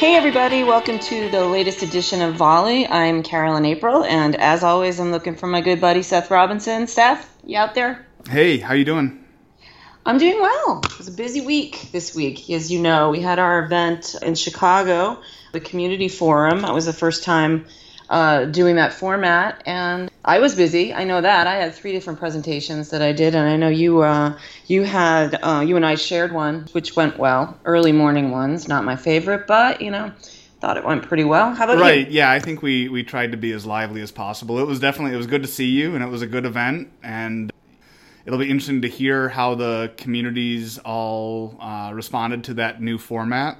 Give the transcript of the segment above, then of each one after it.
Hey, everybody, welcome to the latest edition of Volley. I'm Carolyn April, and as always, I'm looking for my good buddy Seth Robinson. Seth, you out there? Hey, how you doing? I'm doing well. It was a busy week this week. As you know, we had our event in Chicago, the Community Forum. That was the first time uh, doing that format, and I was busy. I know that. I had three different presentations that I did, and I know you uh, you had uh, you and I shared one, which went well. Early morning ones, not my favorite, but you know, thought it went pretty well. How about right, you? Yeah, I think we we tried to be as lively as possible. It was definitely it was good to see you, and it was a good event, and it'll be interesting to hear how the communities all uh, responded to that new format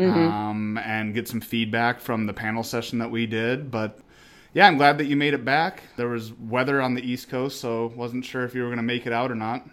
mm-hmm. um, and get some feedback from the panel session that we did. But yeah, I'm glad that you made it back. There was weather on the East Coast, so wasn't sure if you were going to make it out or not.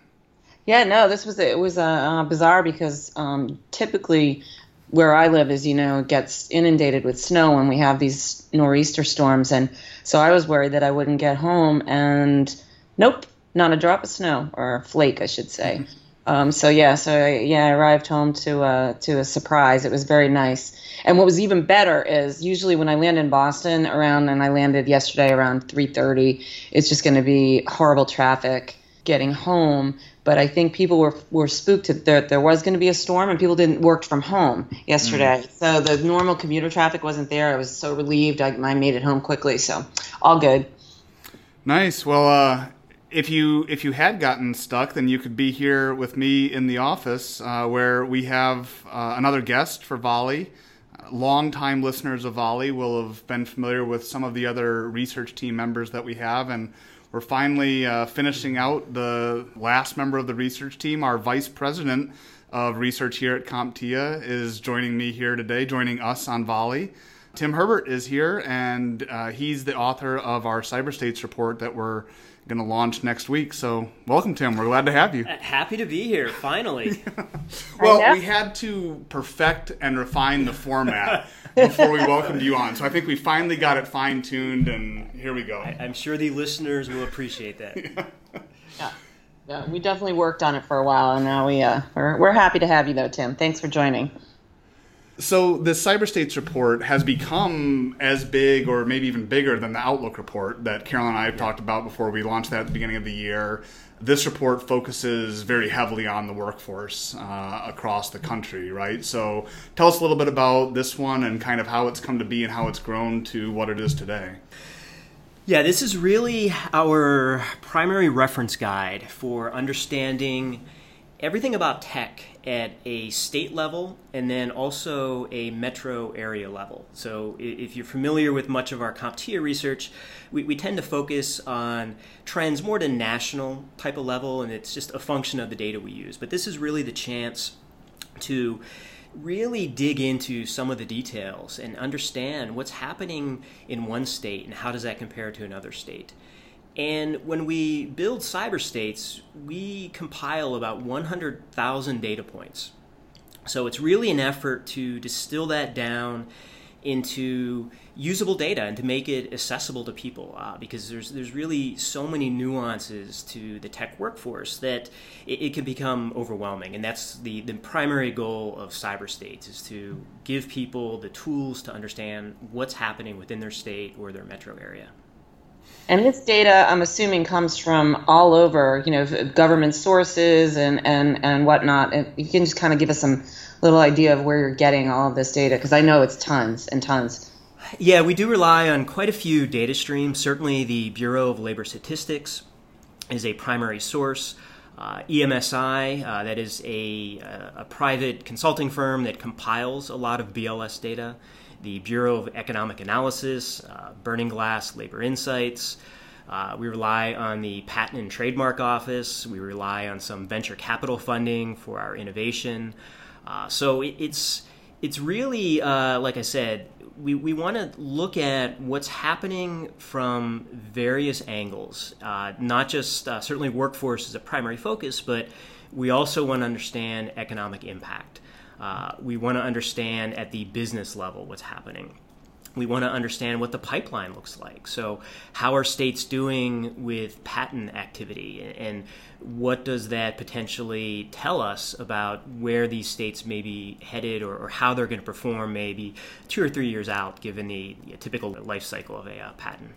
Yeah, no, this was it was uh, bizarre because um, typically where I live, is you know, gets inundated with snow when we have these nor'easter storms, and so I was worried that I wouldn't get home, and nope, not a drop of snow or a flake, I should say. Um, so yeah, so I, yeah, I arrived home to uh, to a surprise. It was very nice. And what was even better is usually when I land in Boston around, and I landed yesterday around 3:30, it's just going to be horrible traffic getting home. But I think people were were spooked that there, there was going to be a storm, and people didn't work from home yesterday. Mm. So the normal commuter traffic wasn't there. I was so relieved. I, I made it home quickly, so all good. Nice. Well, uh, if you if you had gotten stuck, then you could be here with me in the office, uh, where we have uh, another guest for Volley. Longtime listeners of Volley will have been familiar with some of the other research team members that we have, and we're finally uh, finishing out the last member of the research team. Our vice president of research here at CompTIA is joining me here today, joining us on Volley. Tim Herbert is here, and uh, he's the author of our cyberstates report that we're going to launch next week. So, welcome, Tim. We're glad to have you. Uh, happy to be here, finally. well, we had to perfect and refine the format before we welcomed you on. So, I think we finally got it fine tuned, and here we go. I, am sure the listeners will appreciate that. yeah. yeah. we definitely worked on it for a while, and now we uh, we're, we're happy to have you, though, Tim. Thanks for joining. So the cyberstates report has become as big or maybe even bigger than the Outlook report that Carolyn and I have talked about before we launched that at the beginning of the year. This report focuses very heavily on the workforce uh, across the country, right? So tell us a little bit about this one and kind of how it's come to be and how it's grown to what it is today. Yeah, this is really our primary reference guide for understanding everything about tech at a state level and then also a metro area level. So, if you're familiar with much of our CompTIA research, we, we tend to focus on trends more a national type of level, and it's just a function of the data we use. But this is really the chance to really dig into some of the details and understand what's happening in one state and how does that compare to another state. And when we build cyber states, we compile about 100,000 data points. So it's really an effort to distill that down into usable data and to make it accessible to people uh, because there's there's really so many nuances to the tech workforce that it, it, can become overwhelming and that's the, the primary goal of cyber states is to give people the tools to understand what's happening within their state or their metro area. And this data, I'm assuming, comes from all over, you know, government sources and, and, and whatnot. And you can just kind of give us some little idea of where you're getting all of this data, because I know it's tons and tons. Yeah, we do rely on quite a few data streams. Certainly, the Bureau of Labor Statistics is a primary source. Uh, EMSI, uh, that is a, a, private consulting firm that compiles a lot of BLS data the Bureau of Economic Analysis, uh, Burning Glass, Labor Insights. Uh, we rely on the Patent and Trademark Office. We rely on some venture capital funding for our innovation. Uh, so it, it's it's really uh, like I said, we, we want to look at what's happening from various angles, uh, not just uh, certainly workforce is a primary focus, but we also want to understand economic impact. Uh, we want to understand at the business level what's happening. We want to understand what the pipeline looks like. So, how are states doing with patent activity? And what does that potentially tell us about where these states may be headed or, or how they're going to perform maybe two or three years out, given the, typical life cycle of a uh, patent?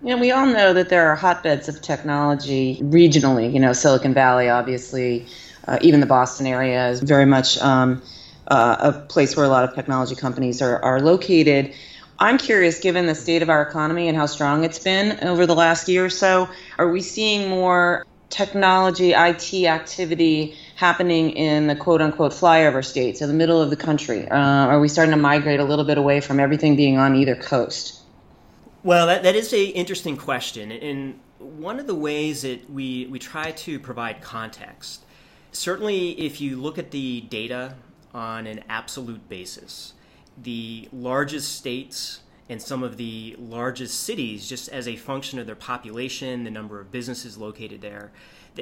Yeah, we all know that there are hotbeds of technology regionally. You know, Silicon Valley, obviously, uh, even the Boston area is very much um, uh, a place where a lot of technology companies are, are located. I'm curious, given the state of our economy and how strong it's been over the last year or so, are we seeing more technology, IT activity happening in the quote unquote flyover states, in the middle of the country? Uh, are we starting to migrate a little bit away from everything being on either coast? Well, that, that is a interesting question. And one of the ways that we, we try to provide context, certainly if you look at the data on an absolute basis, the largest states and some of the largest cities, just as a function of their population, the number of businesses located there,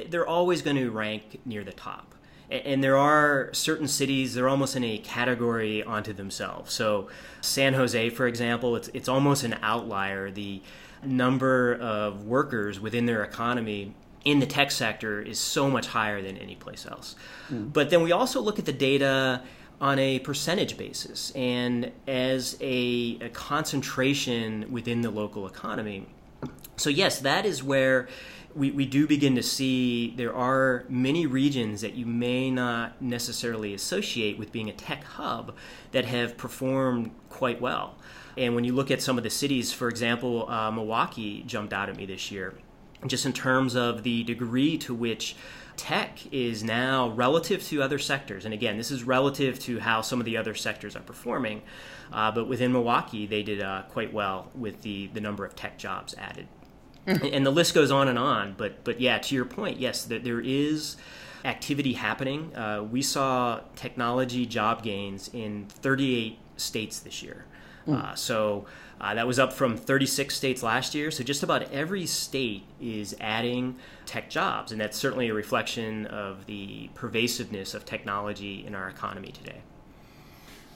they're always going to rank near the top. And there are certain cities, they're almost in a category onto themselves. So, San Jose, for example, it's, it's almost an outlier. The number of workers within their economy in the tech sector is so much higher than any place else. Mm. But then we also look at the data on a percentage basis and as a, a, concentration within the local economy. So, yes, that is where we, we do begin to see there are many regions that you may not necessarily associate with being a tech hub that have performed quite well. And when you look at some of the cities, for example, uh, Milwaukee jumped out at me this year, just in terms of the degree to which tech is now relative to other sectors. And again, this is relative to how some of the other sectors are performing. Uh, but within Milwaukee, they did uh, quite well with the, the number of tech jobs added. Mm-hmm. And the list goes on and on. But, but yeah, to your point, yes, that there is activity happening. Uh, we saw technology job gains in 38 states this year. Mm. so uh, that was up from 36 states last year. So just about every state is adding tech jobs, and that's certainly a reflection of the pervasiveness of technology in our economy today.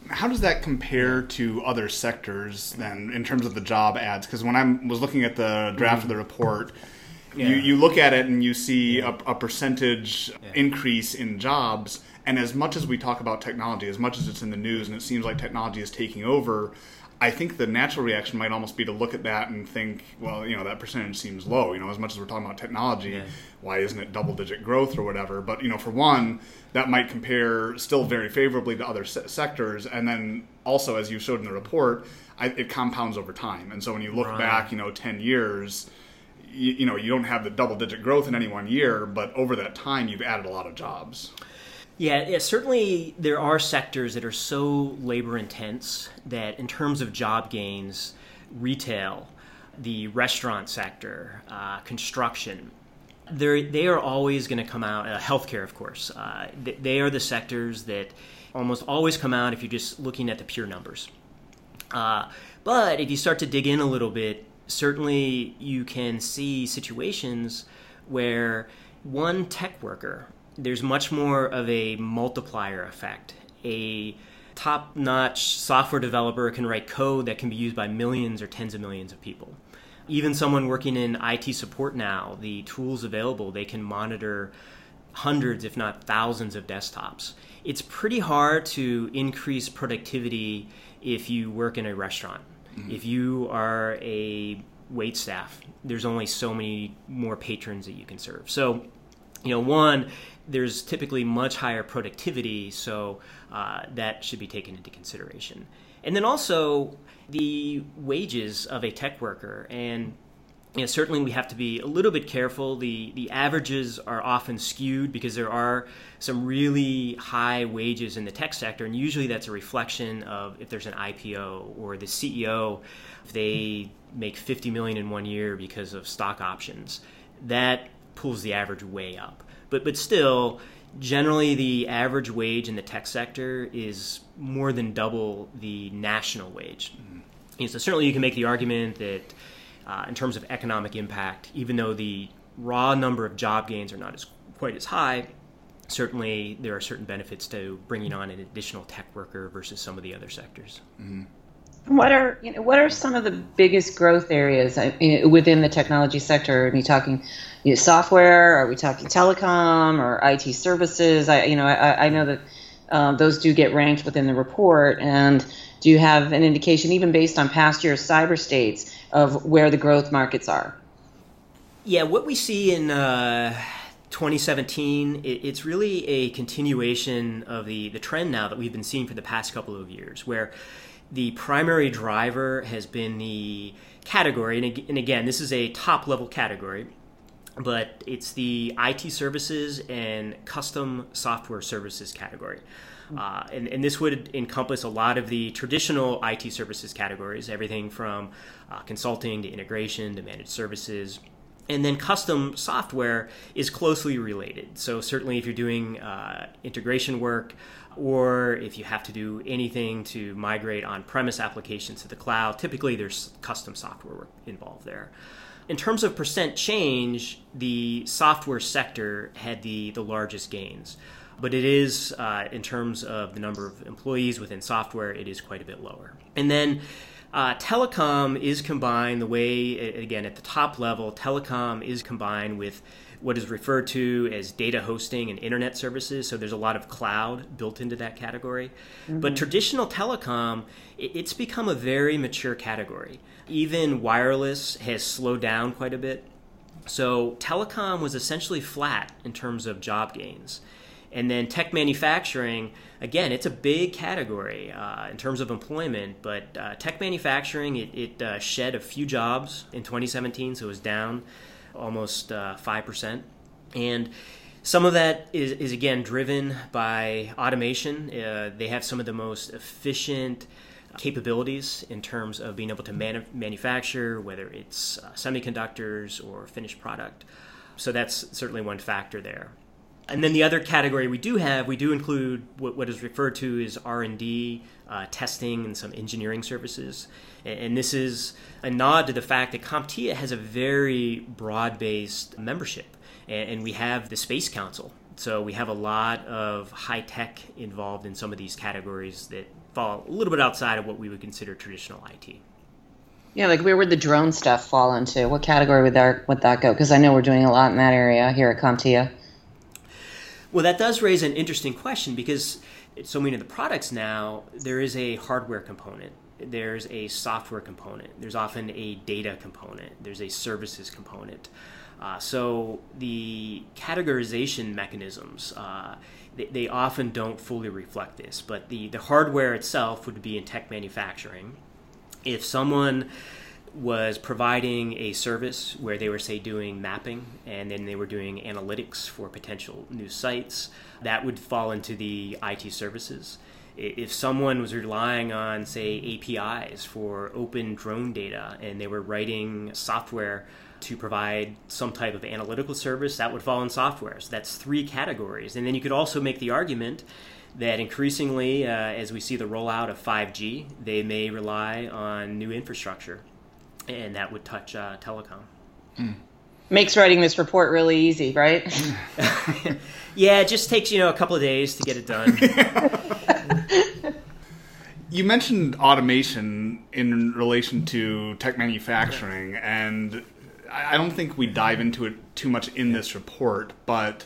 How does that compare to other sectors then in terms of the job ads? Because when I was looking at the draft of the report, yeah. you, you look at it and you see a, a percentage yeah. increase in jobs. And as much as we talk about technology, as much as it's in the news and it seems like technology is taking over, I think the natural reaction might almost be to look at that and think, well, you know, that percentage seems low. You know, as much as we're talking about technology, yeah. why isn't it double digit growth or whatever? But, you know, for one, that might compare still very favorably to other se- sectors. And then also, as you showed in the report, I, it compounds over time. And so when you look right. back, you know, 10 years, you, you know, you don't have the double digit growth in any one year, but over that time, you've added a lot of jobs. Yeah, yeah, certainly there are sectors that are so labor intense that, in terms of job gains, retail, the restaurant sector, uh, construction, they are always going to come out. Uh, healthcare, of course, uh, they are the sectors that almost always come out if you're just looking at the pure numbers. Uh, but if you start to dig in a little bit, certainly you can see situations where one tech worker there's much more of a multiplier effect. A top notch software developer can write code that can be used by millions or tens of millions of people. Even someone working in IT support now, the tools available, they can monitor hundreds, if not thousands, of desktops. It's pretty hard to increase productivity if you work in a restaurant. Mm-hmm. If you are a wait staff, there's only so many more patrons that you can serve. So, you know, one, there's typically much higher productivity, so uh, that should be taken into consideration. And then also the wages of a tech worker and you know, certainly we have to be a little bit careful. The the averages are often skewed because there are some really high wages in the tech sector, and usually that's a reflection of if there's an IPO or the CEO, if they make 50 million in one year because of stock options, that pulls the average way up but but still generally the average wage in the tech sector is more than double the national wage. Mm-hmm. so certainly you can make the argument that uh, in terms of economic impact, even though the raw number of job gains are not as quite as high, certainly there are certain benefits to bringing on an additional tech worker versus some of the other sectors. Mm-hmm. What are you know what are some of the biggest growth areas uh, within the technology sector? Are we talking you know, software? Are we talking telecom or IT services? I you know I, I know that um, those do get ranked within the report. And do you have an indication, even based on past years' cyber states, of where the growth markets are? Yeah, what we see in uh, 2017, it, it's really a continuation of the, the trend now that we've been seeing for the past couple of years, where the primary driver has been the category, and, again, this is a top level category, but it's the IT services and custom software services category. Uh, and, and, this would encompass a lot of the traditional IT services categories, everything from uh, consulting to integration to managed services. And then custom software is closely related. So, certainly, if you're doing uh, integration work or if you have to do anything to migrate on premise applications to the cloud, typically there's custom software involved there. In terms of percent change, the software sector had the, the largest gains. But it is, uh, in terms of the number of employees within software, it is quite a bit lower. And then uh, telecom is combined the way, again, at the top level, telecom is combined with what is referred to as data hosting and internet services. So there's a lot of cloud built into that category. Mm-hmm. But traditional telecom, it's become a very mature category. Even wireless has slowed down quite a bit. So telecom was essentially flat in terms of job gains. And then tech manufacturing, again, it's a big category uh, in terms of employment, but uh, tech manufacturing, it, it uh, shed a few jobs in 2017, so it was down almost uh, 5%. And some of that is, is again driven by automation. Uh, they have some of the most efficient capabilities in terms of being able to manu- manufacture, whether it's uh, semiconductors or finished product. So that's certainly one factor there. And then the other category we do have, we do include what, what is referred to as R and D, uh, testing, and some engineering services. And, and, this is a nod to the fact that CompTIA has a very broad-based membership, and, and we have the Space Council. So we have a lot of high tech involved in some of these categories that fall a little bit outside of what we would consider traditional IT. Yeah, like where would the drone stuff fall into? What category would that would that go? Because I know we're doing a lot in that area here at CompTIA. Well, that does raise an interesting question because so many of the products now there is a hardware component, there's a software component, there's often a data component, there's a services component. Uh, so the categorization mechanisms. Uh, they, they often don't fully reflect this. But the, the hardware itself would be in tech manufacturing. If someone was providing a service where they were, say, doing mapping and then they were doing analytics for potential new sites, that would fall into the IT services. If someone was relying on, say, APIs for open drone data and they were writing software to provide some type of analytical service, that would fall in software. So that's three categories. And then you could also make the argument that increasingly, uh, as we see the rollout of 5G, they may rely on new infrastructure, and that would touch uh, telecom. Mm. Makes writing this report really easy, right? yeah, it just takes you know a couple of days to get it done. you mentioned automation in relation to tech manufacturing, and I don't think we dive into it too much in this report, but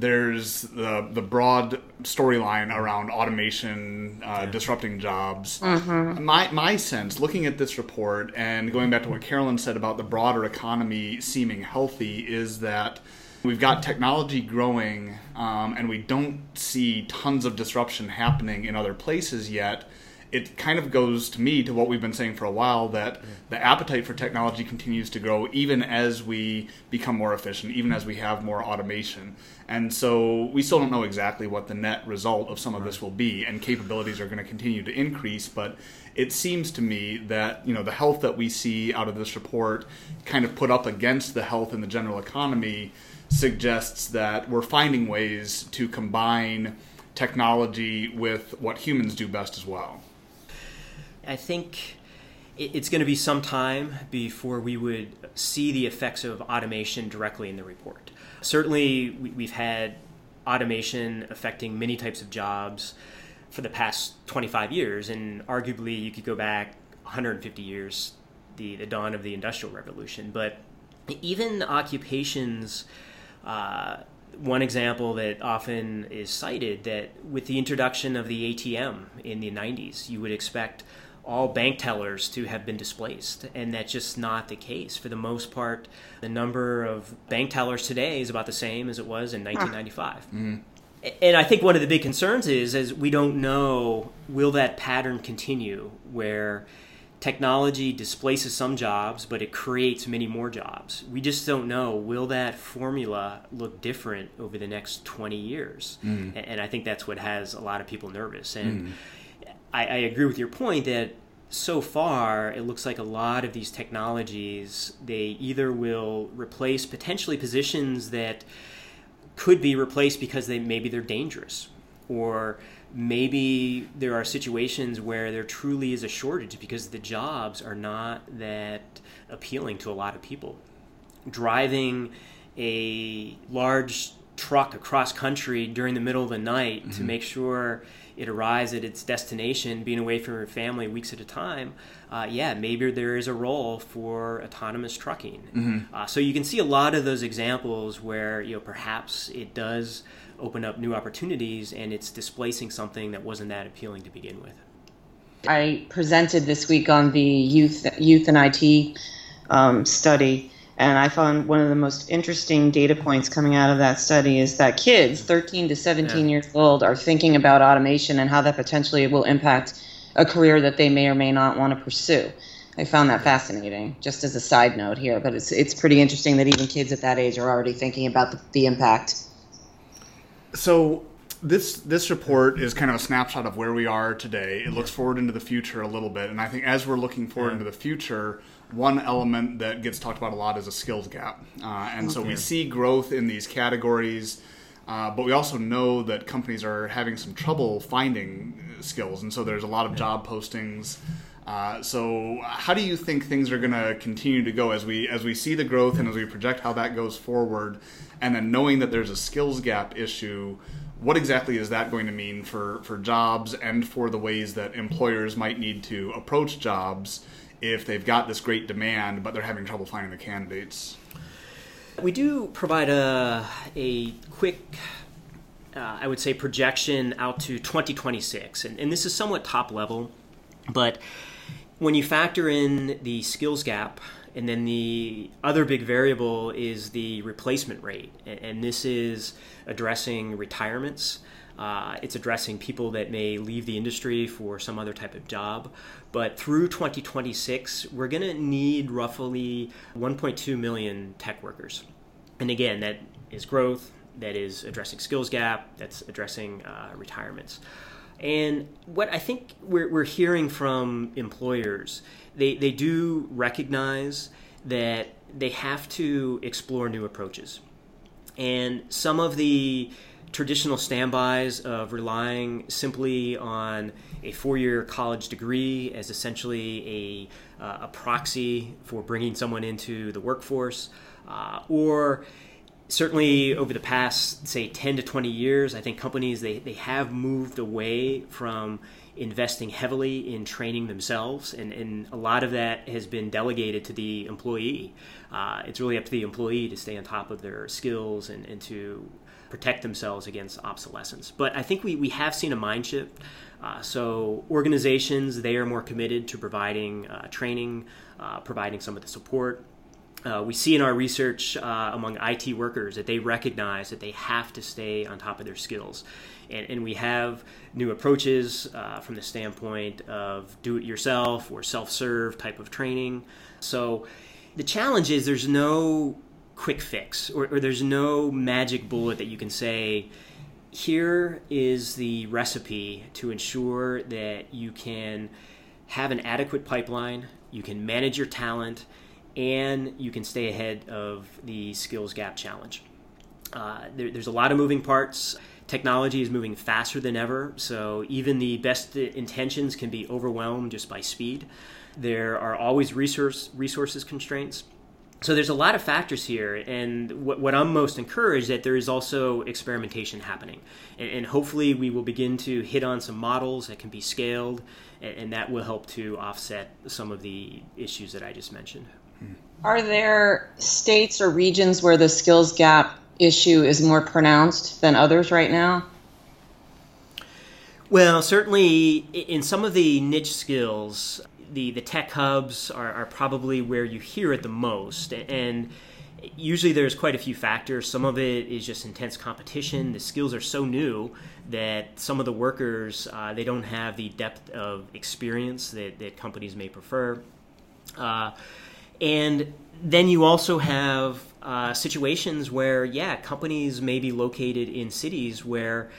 there's the the broad storyline around automation uh, disrupting jobs. Mm-hmm. My my sense, looking at this report and going back to what Carolyn said about the broader economy seeming healthy, is that we've got technology growing, um, and we don't see tons of disruption happening in other places yet it kind of goes to me to what we've been saying for a while that the appetite for technology continues to grow even as we become more efficient, even as we have more automation. And so we still don't know exactly what the net result of some of this will be, and capabilities are going to continue to increase. But it seems to me that you know the health that we see out of this report, kind of put up against the health in the general economy, suggests that we're finding ways to combine technology with what humans do best as well. I think it's going to be some time before we would see the effects of automation directly in the report. Certainly, we've had automation affecting many types of jobs for the past 25 years, and arguably you could go back 150 years, the, the dawn of the Industrial Revolution. But even occupations, uh, one example that often is cited that with the introduction of the ATM in the 90s, you would expect all bank tellers to have been displaced, and that's just not the case. For the most part, the number of bank tellers today is about the same as it was in 1995. Mm-hmm. And I think one of the big concerns is, is we don't know will that pattern continue where technology displaces some jobs, but it creates many more jobs. We just don't know. Will that formula look different over the next 20 years? Mm. And I think that's what has a lot of people nervous. And mm. I, I, agree with your point that so far it looks like a lot of these technologies, they either will replace potentially positions that could be replaced because they maybe they're dangerous or maybe there are situations where there truly is a shortage because the jobs are not that appealing to a lot of people. Driving a large truck across country during the middle of the night mm-hmm. to make sure it arrives at its destination, being away from your family weeks at a time, uh, yeah, maybe there is a role for autonomous trucking. Mm-hmm. Uh, so you can see a lot of those examples where you know perhaps it does open up new opportunities and it's displacing something that wasn't that appealing to begin with. I presented this week on the youth youth and IT um, study, and I found one of the most interesting data points coming out of that study is that kids 13 to 17 yeah. years old are thinking about automation and how that potentially will impact a career that they may or may not want to pursue. I found that fascinating, just as a side note here. But it's it's pretty interesting that even kids at that age are already thinking about the, the impact so this this report is kind of a snapshot of where we are today. It looks forward into the future a little bit, and I think as we're looking forward yeah. into the future, one element that gets talked about a lot is a skills gap, uh, and okay. so we see growth in these categories. Uh, but we also know that companies are having some trouble finding skills, and so there's a lot of job postings. Uh, so, how do you think things are going to continue to go as we as we see the growth and as we project how that goes forward? and then knowing that there's a skills gap issue what exactly is that going to mean for, for jobs and for the ways that employers might need to approach jobs if they've got this great demand but they're having trouble finding the candidates? We do provide a, a quick, uh, I would say, projection out to 2026. And, and this is somewhat top level, but when you factor in the skills gap and then the other big variable is the replacement rate. And this is addressing retirements. Uh, it's addressing people that may leave the industry for some other type of job. But through 2026, we're going to need roughly 1.2 million tech workers. And again, that is growth, that is addressing skills gap, that's addressing uh, retirements. And what I think we're, we're hearing from employers they, they do recognize that they have to explore new approaches. And some of the traditional standbys of relying simply on a four year college degree as essentially a, uh, a proxy for bringing someone into the workforce, uh, or certainly over the past, say, 10 to 20 years, I think companies they, they have moved away from investing heavily in training themselves, and, and a lot of that has been delegated to the employee. Uh, it's really up to the employee to stay on top of their skills and, and to protect themselves against obsolescence. But I think we, we have seen a mind shift. Uh, so organizations, they are more committed to providing uh, training, uh, providing some of the support. Uh, we see in our research uh, among IT workers that they recognize that they have to stay on top of their skills and, and we have new approaches uh, from the standpoint of do it yourself or self serve type of training. So the challenge is there's no quick fix or, or there's no magic bullet that you can say, here is the recipe to ensure that you can have an adequate pipeline, you can manage your talent, and you can stay ahead of the skills gap challenge. Uh, there, there's a lot of moving parts technology is moving faster than ever, so even the best intentions can be overwhelmed just by speed. There are always resource resources constraints. So there's a lot of factors here, and what, what I'm most encouraged that there is also experimentation happening, and, and, hopefully we will begin to hit on some models that can be scaled, and, and that will help to offset some of the issues that I just mentioned. Hmm. Are there states or regions where the skills gap issue is more pronounced than others right now? Well, certainly in some of the niche skills, the, the tech hubs are, are probably where you hear it the most. And usually there's quite a few factors. Some of it is just intense competition. The skills are so new that some of the workers uh, they don't have the depth of experience that, that companies may prefer. Uh, and then you also have uh, situations where, yeah, companies may be located in cities where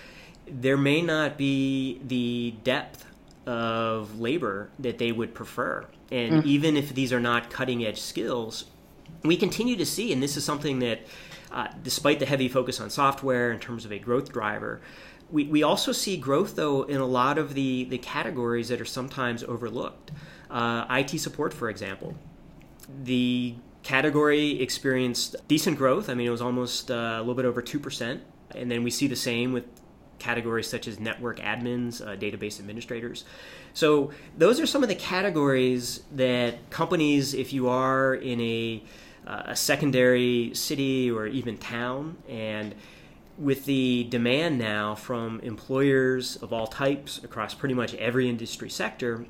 there may not be the depth of labor that they would prefer. And mm. even if these are not cutting edge skills, we continue to see, and this is something that, uh, despite the heavy focus on software in terms of a growth driver, we, we also see growth, though, in a lot of the, the categories that are sometimes overlooked. Uh, IT support, for example. The category experienced decent growth. I mean, it was almost uh, a little bit over 2%. And then we see the same with categories such as network admins, uh, database administrators. So those are some of the categories that companies, if you are in a, uh, a secondary city or even town, and with the demand now from employers of all types across pretty much every industry sector,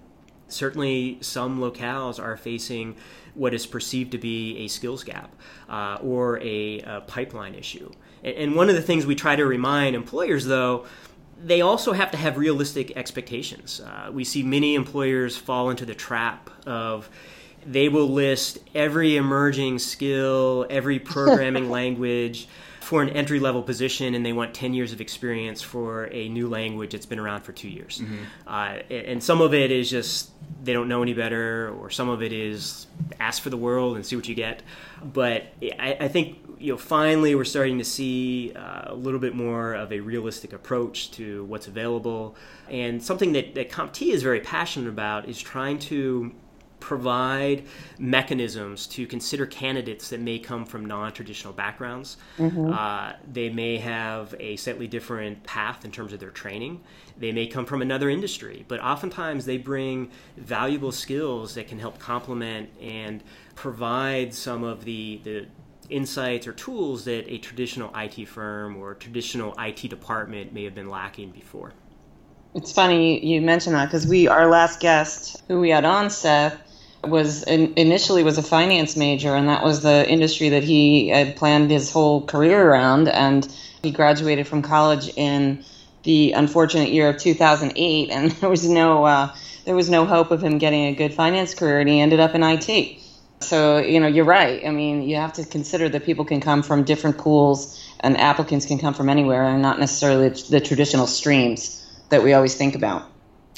certainly some locales are facing what is perceived to be a skills gap uh, or a, a, pipeline issue. And, one of the things we try to remind employers, though, they also have to have realistic expectations. Uh, we see many employers fall into the trap of they will list every emerging skill, every programming language for an entry level position and they want 10 years of experience for a new language that's been around for two years. Mm-hmm. Uh, and some of it is just they don't know any better, or some of it is ask for the world and see what you get. But I, I think you know finally we're starting to see uh, a little bit more of a realistic approach to what's available, and something that, that CompT is very passionate about is trying to provide mechanisms to consider candidates that may come from non-traditional backgrounds. Mm-hmm. Uh, they may have a slightly different path in terms of their training. They may come from another industry, but oftentimes they bring valuable skills that can help complement and provide some of the, the insights or tools that a traditional IT firm or traditional IT department may have been lacking before. It's funny you mentioned that because we, our last guest who we had on, Seth, was in, initially was a finance major, and that was the industry that he had planned his whole career around. And he graduated from college in the unfortunate year of 2008, and there was no uh, there was no hope of him getting a good finance career, and he ended up in IT. So you know, you're right. I mean, you have to consider that people can come from different pools, and applicants can come from anywhere, and not necessarily the traditional streams that we always think about.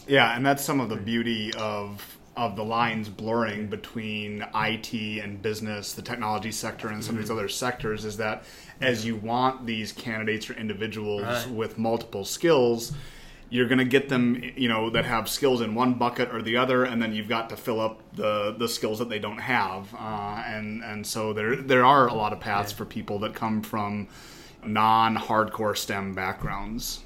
Yeah, and that's some of the beauty of of the lines blurring between IT and business, the technology sector, and some mm-hmm. of these mm-hmm. other sectors is that as you want these candidates or individuals right. with multiple skills, you're going to get them, you know, that have skills in one bucket or the other, and then you've got to fill up the the skills that they don't have, uh, and and so there there are a lot of paths yeah. for people that come from non-hardcore STEM backgrounds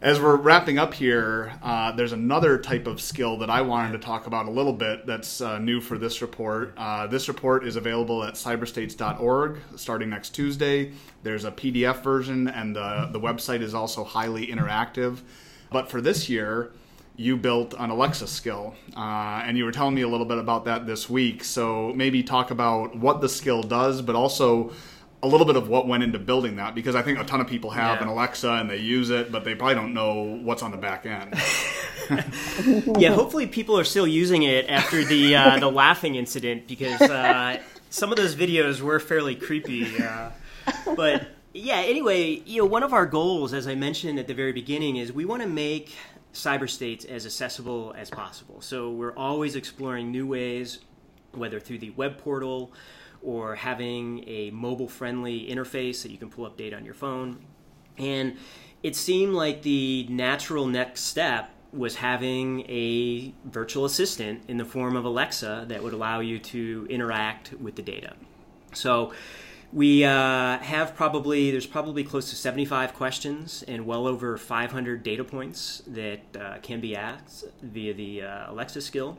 as we're wrapping up here, uh, there's another type of skill that I wanted to talk about a little bit that's uh, new for this report. Uh, this report is available at cyberstates.org starting next Tuesday. There's a PDF version, and the, the website is also highly interactive. But for this year, you built an Alexa skill, uh, and you were telling me a little bit about that this week. So maybe talk about what the skill does, but also a little bit of what went into building that because I think a ton of people have yeah. an Alexa and they use it, but they probably don't know what's on the back end. yeah, hopefully people are still using it after the uh, the laughing incident because uh, some of those videos were fairly creepy. Uh, but yeah, anyway, you know, one of our goals, as I mentioned at the very beginning, is we want to make cyberstates as accessible as possible. So we're always exploring new ways, whether through the web portal or having a mobile friendly interface that you can pull up data on your phone. And it seemed like the natural next step was having a virtual assistant in the form of Alexa that would allow you to interact with the data. So we uh, have probably, there's probably close to 75 questions and well over 500 data points that uh, can be asked via the uh, Alexa skill.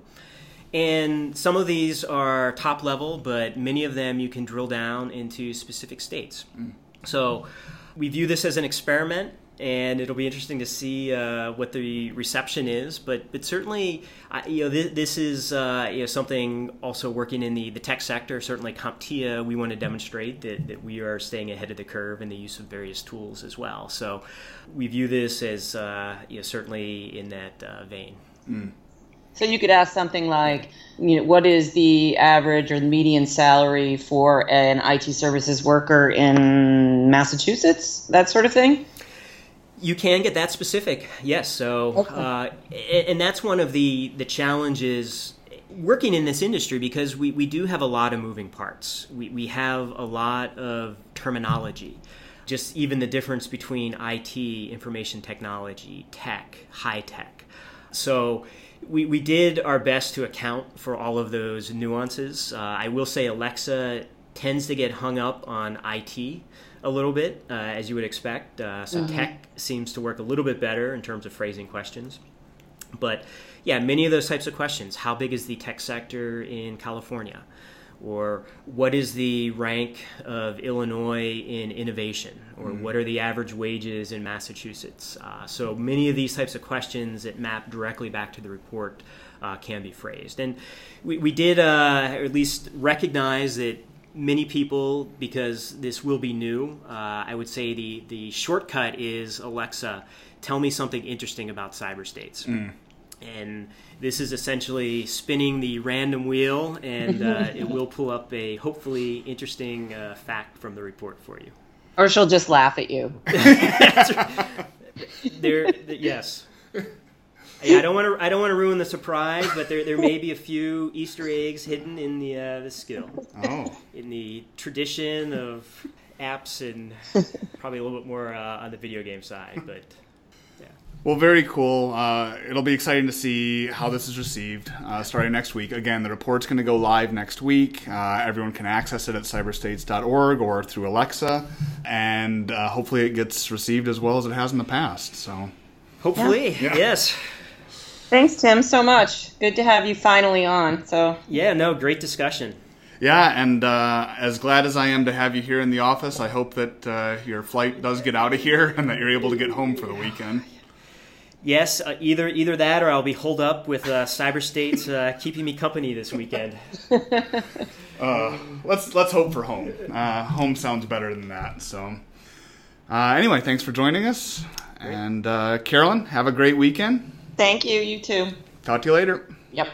And some of these are top level, but many of them you can drill down into specific states. Mm. So we view this as an experiment and it'll be interesting to see uh, what the reception is. But but certainly, uh, you know, this, this is uh, you know something also working in the, the tech sector. Certainly, CompTIA, we want to demonstrate that, that we are staying ahead of the curve in the use of various tools as well. So we view this as uh, you know, certainly in that uh, vein. Mm. So you could ask something like, you know, what is the average or the median salary for an IT services worker in Massachusetts? That sort of thing. You can get that specific, yes. So, okay. uh, and that's one of the the challenges working in this industry because we, we do have a lot of moving parts. We, we have a lot of terminology, just even the difference between IT, information technology, tech, high tech. So we, we did our best to account for all of those nuances. Uh, I will say Alexa tends to get hung up on IT a little bit, uh, as you would expect. Uh, so mm-hmm. tech seems to work a little bit better in terms of phrasing questions. But yeah, many of those types of questions. How big is the tech sector in California? Or what is the rank of Illinois in innovation? Or mm-hmm. what are the average wages in Massachusetts? Uh, so many of these types of questions that map directly back to the report uh, can be phrased. And we, we did, uh, at least recognize that many people, because this will be new, uh, I would say the, the shortcut is Alexa, tell me something interesting about cyber states. Mm. And this is essentially spinning the random wheel, and uh, it will pull up a hopefully interesting uh, fact from the report for you. Or she'll just laugh at you. there, yes. Yeah, I don't want to. I don't want to ruin the surprise, but there there may be a few Easter eggs hidden in the uh, the skill. Oh. In the tradition of apps and probably a little bit more uh, on the video game side, but. Yeah. Well, very cool. Uh, it'll be exciting to see how this is received uh, starting next week. Again, the report's going to go live next week. Uh, everyone can access it at cyberstates.org or through Alexa, and uh, hopefully it gets received as well as it has in the past. So, hopefully, yeah. yes. Thanks, Tim, so much. Good to have you finally on. So yeah, no, great discussion. Yeah, and uh, as glad as I am to have you here in the office, I hope that uh, your flight does get out of here and that you're able to get home for the weekend. Yes, uh, either either that or I'll be holed up with uh, Cyber States uh, keeping me company this weekend. Uh, let's let's hope for home. Uh, home sounds better than that. So, uh, anyway, thanks for joining us, great. and Carolyn, have a great weekend. Thank you. You too. Talk to you later. Yep.